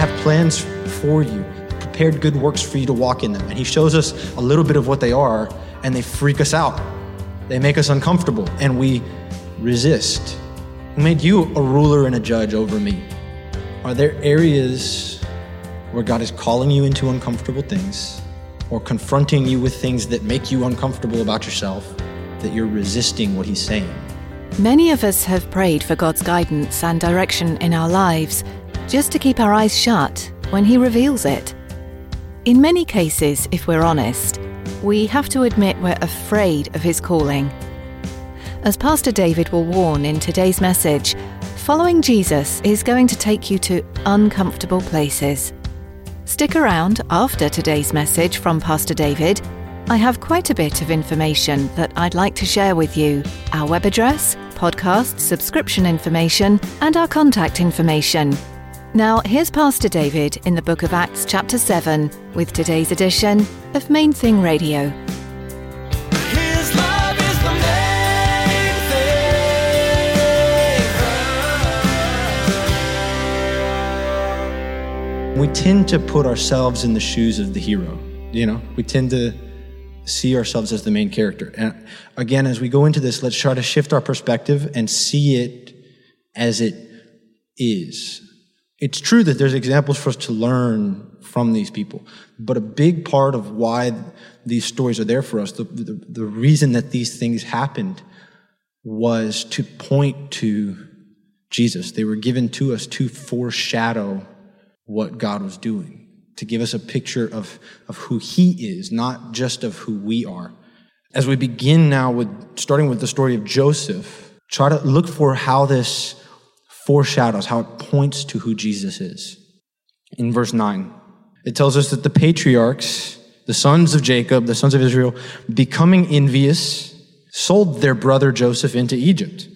Have plans for you, prepared good works for you to walk in them. And he shows us a little bit of what they are, and they freak us out. They make us uncomfortable, and we resist. Who made you a ruler and a judge over me? Are there areas where God is calling you into uncomfortable things or confronting you with things that make you uncomfortable about yourself that you're resisting what he's saying? Many of us have prayed for God's guidance and direction in our lives just to keep our eyes shut when He reveals it. In many cases, if we're honest, we have to admit we're afraid of His calling. As Pastor David will warn in today's message, following Jesus is going to take you to uncomfortable places. Stick around after today's message from Pastor David. I have quite a bit of information that I'd like to share with you our web address, podcast subscription information, and our contact information. Now, here's Pastor David in the book of Acts, chapter 7, with today's edition of Main Thing Radio. His love is the main thing. we tend to put ourselves in the shoes of the hero. You know, we tend to see ourselves as the main character. And again, as we go into this, let's try to shift our perspective and see it as it is. It's true that there's examples for us to learn from these people, but a big part of why these stories are there for us, the, the, the reason that these things happened was to point to Jesus. They were given to us to foreshadow what God was doing, to give us a picture of, of who He is, not just of who we are. As we begin now with starting with the story of Joseph, try to look for how this foreshadows, how it points to who Jesus is. In verse 9, it tells us that the patriarchs, the sons of Jacob, the sons of Israel, becoming envious, sold their brother Joseph into Egypt.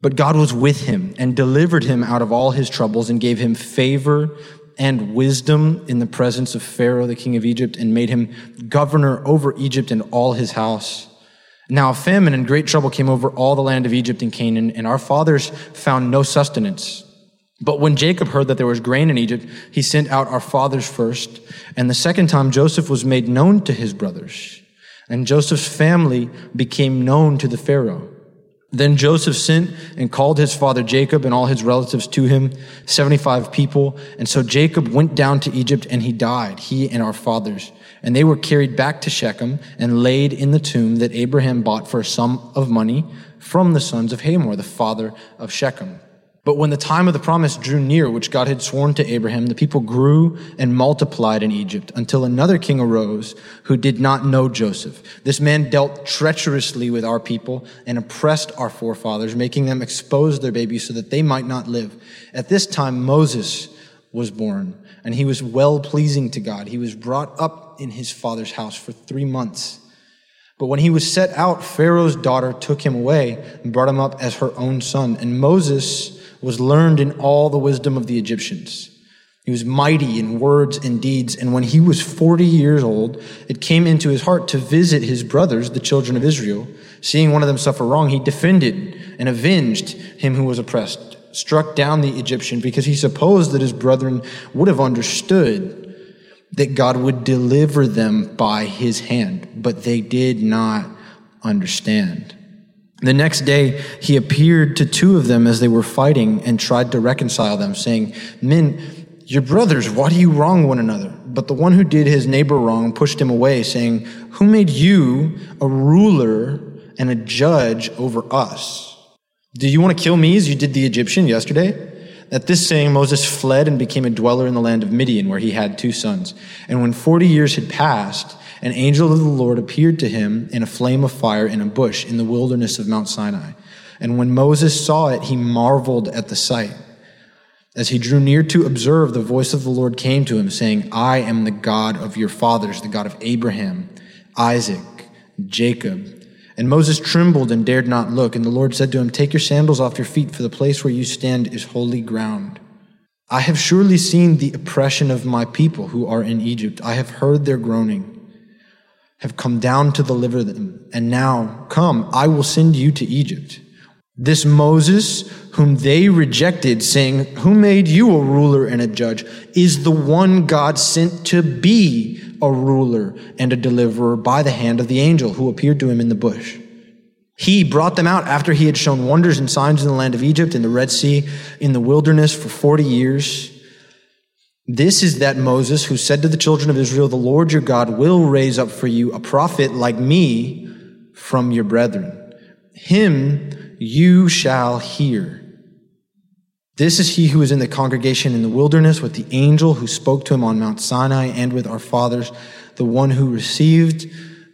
But God was with him and delivered him out of all his troubles and gave him favor and wisdom in the presence of Pharaoh, the king of Egypt, and made him governor over Egypt and all his house. Now a famine and great trouble came over all the land of Egypt and Canaan, and our fathers found no sustenance. But when Jacob heard that there was grain in Egypt, he sent out our fathers first. And the second time Joseph was made known to his brothers. And Joseph's family became known to the Pharaoh. Then Joseph sent and called his father Jacob and all his relatives to him, 75 people. And so Jacob went down to Egypt and he died, he and our fathers. And they were carried back to Shechem and laid in the tomb that Abraham bought for a sum of money from the sons of Hamor, the father of Shechem. But when the time of the promise drew near, which God had sworn to Abraham, the people grew and multiplied in Egypt until another king arose who did not know Joseph. This man dealt treacherously with our people and oppressed our forefathers, making them expose their babies so that they might not live. At this time, Moses was born, and he was well pleasing to God. He was brought up in his father's house for three months. But when he was set out, Pharaoh's daughter took him away and brought him up as her own son. And Moses was learned in all the wisdom of the Egyptians. He was mighty in words and deeds. And when he was 40 years old, it came into his heart to visit his brothers, the children of Israel. Seeing one of them suffer wrong, he defended and avenged him who was oppressed, struck down the Egyptian because he supposed that his brethren would have understood that God would deliver them by his hand, but they did not understand. The next day, he appeared to two of them as they were fighting and tried to reconcile them, saying, Men, your brothers, why do you wrong one another? But the one who did his neighbor wrong pushed him away, saying, Who made you a ruler and a judge over us? Do you want to kill me as you did the Egyptian yesterday? At this saying, Moses fled and became a dweller in the land of Midian, where he had two sons. And when forty years had passed, an angel of the Lord appeared to him in a flame of fire in a bush in the wilderness of Mount Sinai. And when Moses saw it, he marveled at the sight. As he drew near to observe, the voice of the Lord came to him, saying, I am the God of your fathers, the God of Abraham, Isaac, Jacob. And Moses trembled and dared not look. And the Lord said to him, Take your sandals off your feet, for the place where you stand is holy ground. I have surely seen the oppression of my people who are in Egypt. I have heard their groaning, have come down to deliver them. And now, come, I will send you to Egypt. This Moses, whom they rejected, saying, Who made you a ruler and a judge, is the one God sent to be a ruler and a deliverer by the hand of the angel who appeared to him in the bush. He brought them out after he had shown wonders and signs in the land of Egypt, in the Red Sea, in the wilderness for 40 years. This is that Moses who said to the children of Israel, The Lord your God will raise up for you a prophet like me from your brethren. Him you shall hear. This is he who was in the congregation in the wilderness with the angel who spoke to him on Mount Sinai and with our fathers, the one who received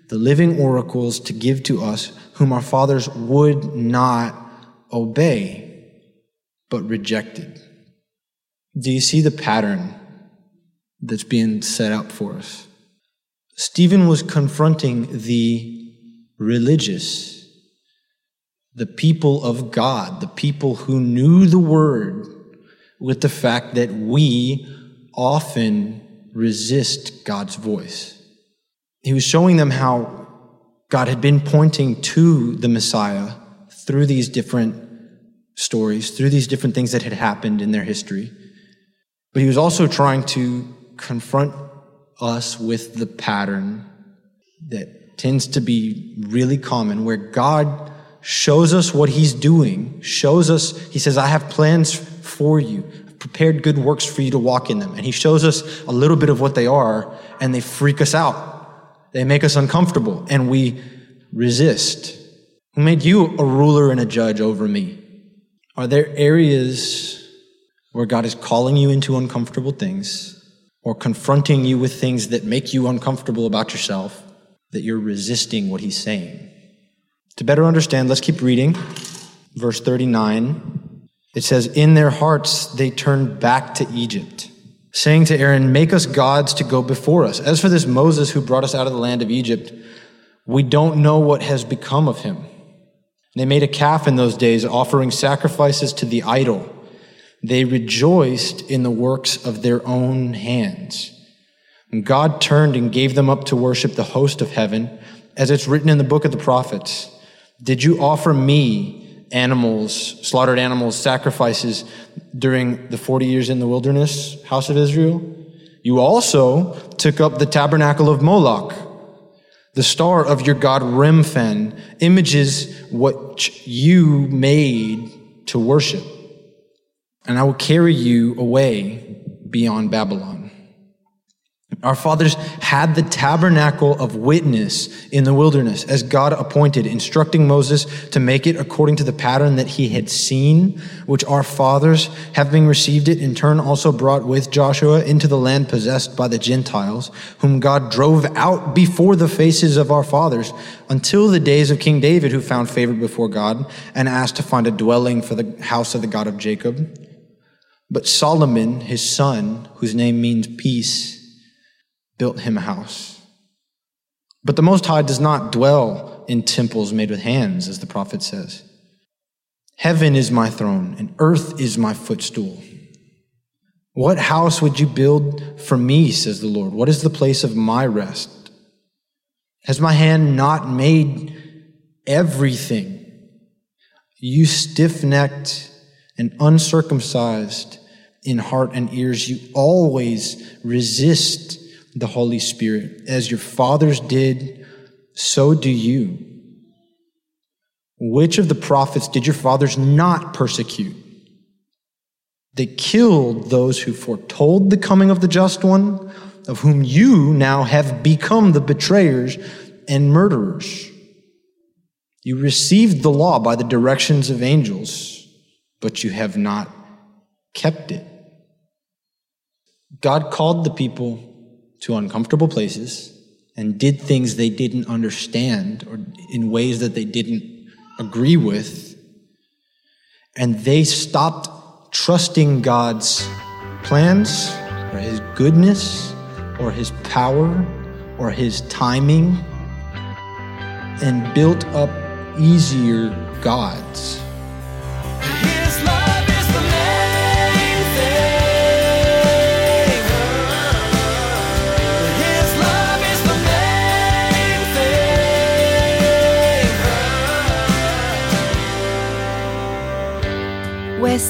the living oracles to give to us, whom our fathers would not obey, but rejected. Do you see the pattern that's being set up for us? Stephen was confronting the religious the people of God, the people who knew the word, with the fact that we often resist God's voice. He was showing them how God had been pointing to the Messiah through these different stories, through these different things that had happened in their history. But he was also trying to confront us with the pattern that tends to be really common where God shows us what he's doing, shows us, he says, I have plans for you, I've prepared good works for you to walk in them. And he shows us a little bit of what they are, and they freak us out. They make us uncomfortable, and we resist. Who made you a ruler and a judge over me? Are there areas where God is calling you into uncomfortable things or confronting you with things that make you uncomfortable about yourself that you're resisting what he's saying? To better understand, let's keep reading. Verse 39. It says, In their hearts they turned back to Egypt, saying to Aaron, Make us gods to go before us. As for this Moses who brought us out of the land of Egypt, we don't know what has become of him. They made a calf in those days, offering sacrifices to the idol. They rejoiced in the works of their own hands. And God turned and gave them up to worship the host of heaven, as it's written in the book of the prophets. Did you offer me animals, slaughtered animals, sacrifices during the 40 years in the wilderness, house of Israel? You also took up the tabernacle of Moloch, the star of your god Remphan, images which you made to worship. And I will carry you away beyond Babylon. Our fathers had the tabernacle of witness in the wilderness as God appointed, instructing Moses to make it according to the pattern that he had seen, which our fathers, having received it, in turn also brought with Joshua into the land possessed by the Gentiles, whom God drove out before the faces of our fathers until the days of King David, who found favor before God and asked to find a dwelling for the house of the God of Jacob. But Solomon, his son, whose name means peace, built him a house. But the Most High does not dwell in temples made with hands, as the prophet says. Heaven is my throne, and earth is my footstool. What house would you build for me, says the Lord? What is the place of my rest? Has my hand not made everything? You stiff necked and uncircumcised in heart and ears, you always resist the Holy Spirit. As your fathers did, so do you. Which of the prophets did your fathers not persecute? They killed those who foretold the coming of the just one, of whom you now have become the betrayers and murderers. You received the law by the directions of angels, but you have not kept it. God called the people to uncomfortable places and did things they didn't understand or in ways that they didn't agree with. And they stopped trusting God's plans or his goodness or his power or his timing and built up easier gods.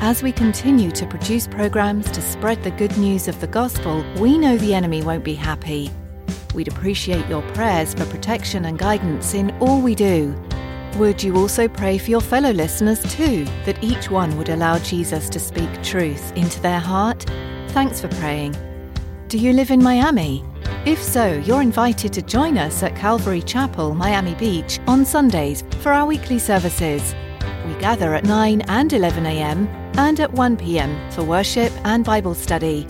As we continue to produce programs to spread the good news of the gospel, we know the enemy won't be happy. We'd appreciate your prayers for protection and guidance in all we do. Would you also pray for your fellow listeners too, that each one would allow Jesus to speak truth into their heart? Thanks for praying. Do you live in Miami? If so, you're invited to join us at Calvary Chapel, Miami Beach on Sundays for our weekly services. We gather at 9 and 11 a.m. and at 1 p.m. for worship and Bible study.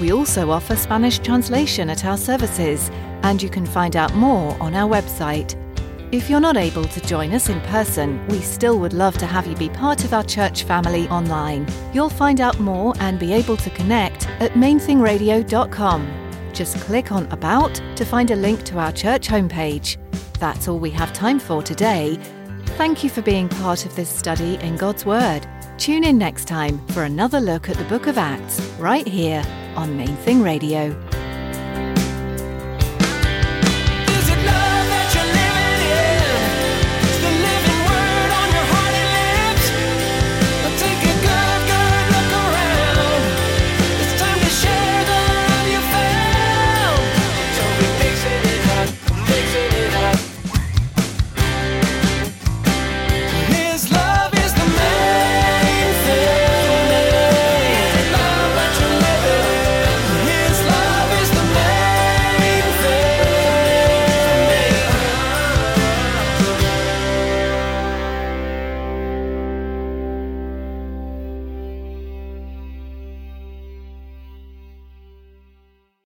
We also offer Spanish translation at our services, and you can find out more on our website. If you're not able to join us in person, we still would love to have you be part of our church family online. You'll find out more and be able to connect at mainthingradio.com. Just click on About to find a link to our church homepage. That's all we have time for today. Thank you for being part of this study in God's Word. Tune in next time for another look at the book of Acts, right here on Main Thing Radio.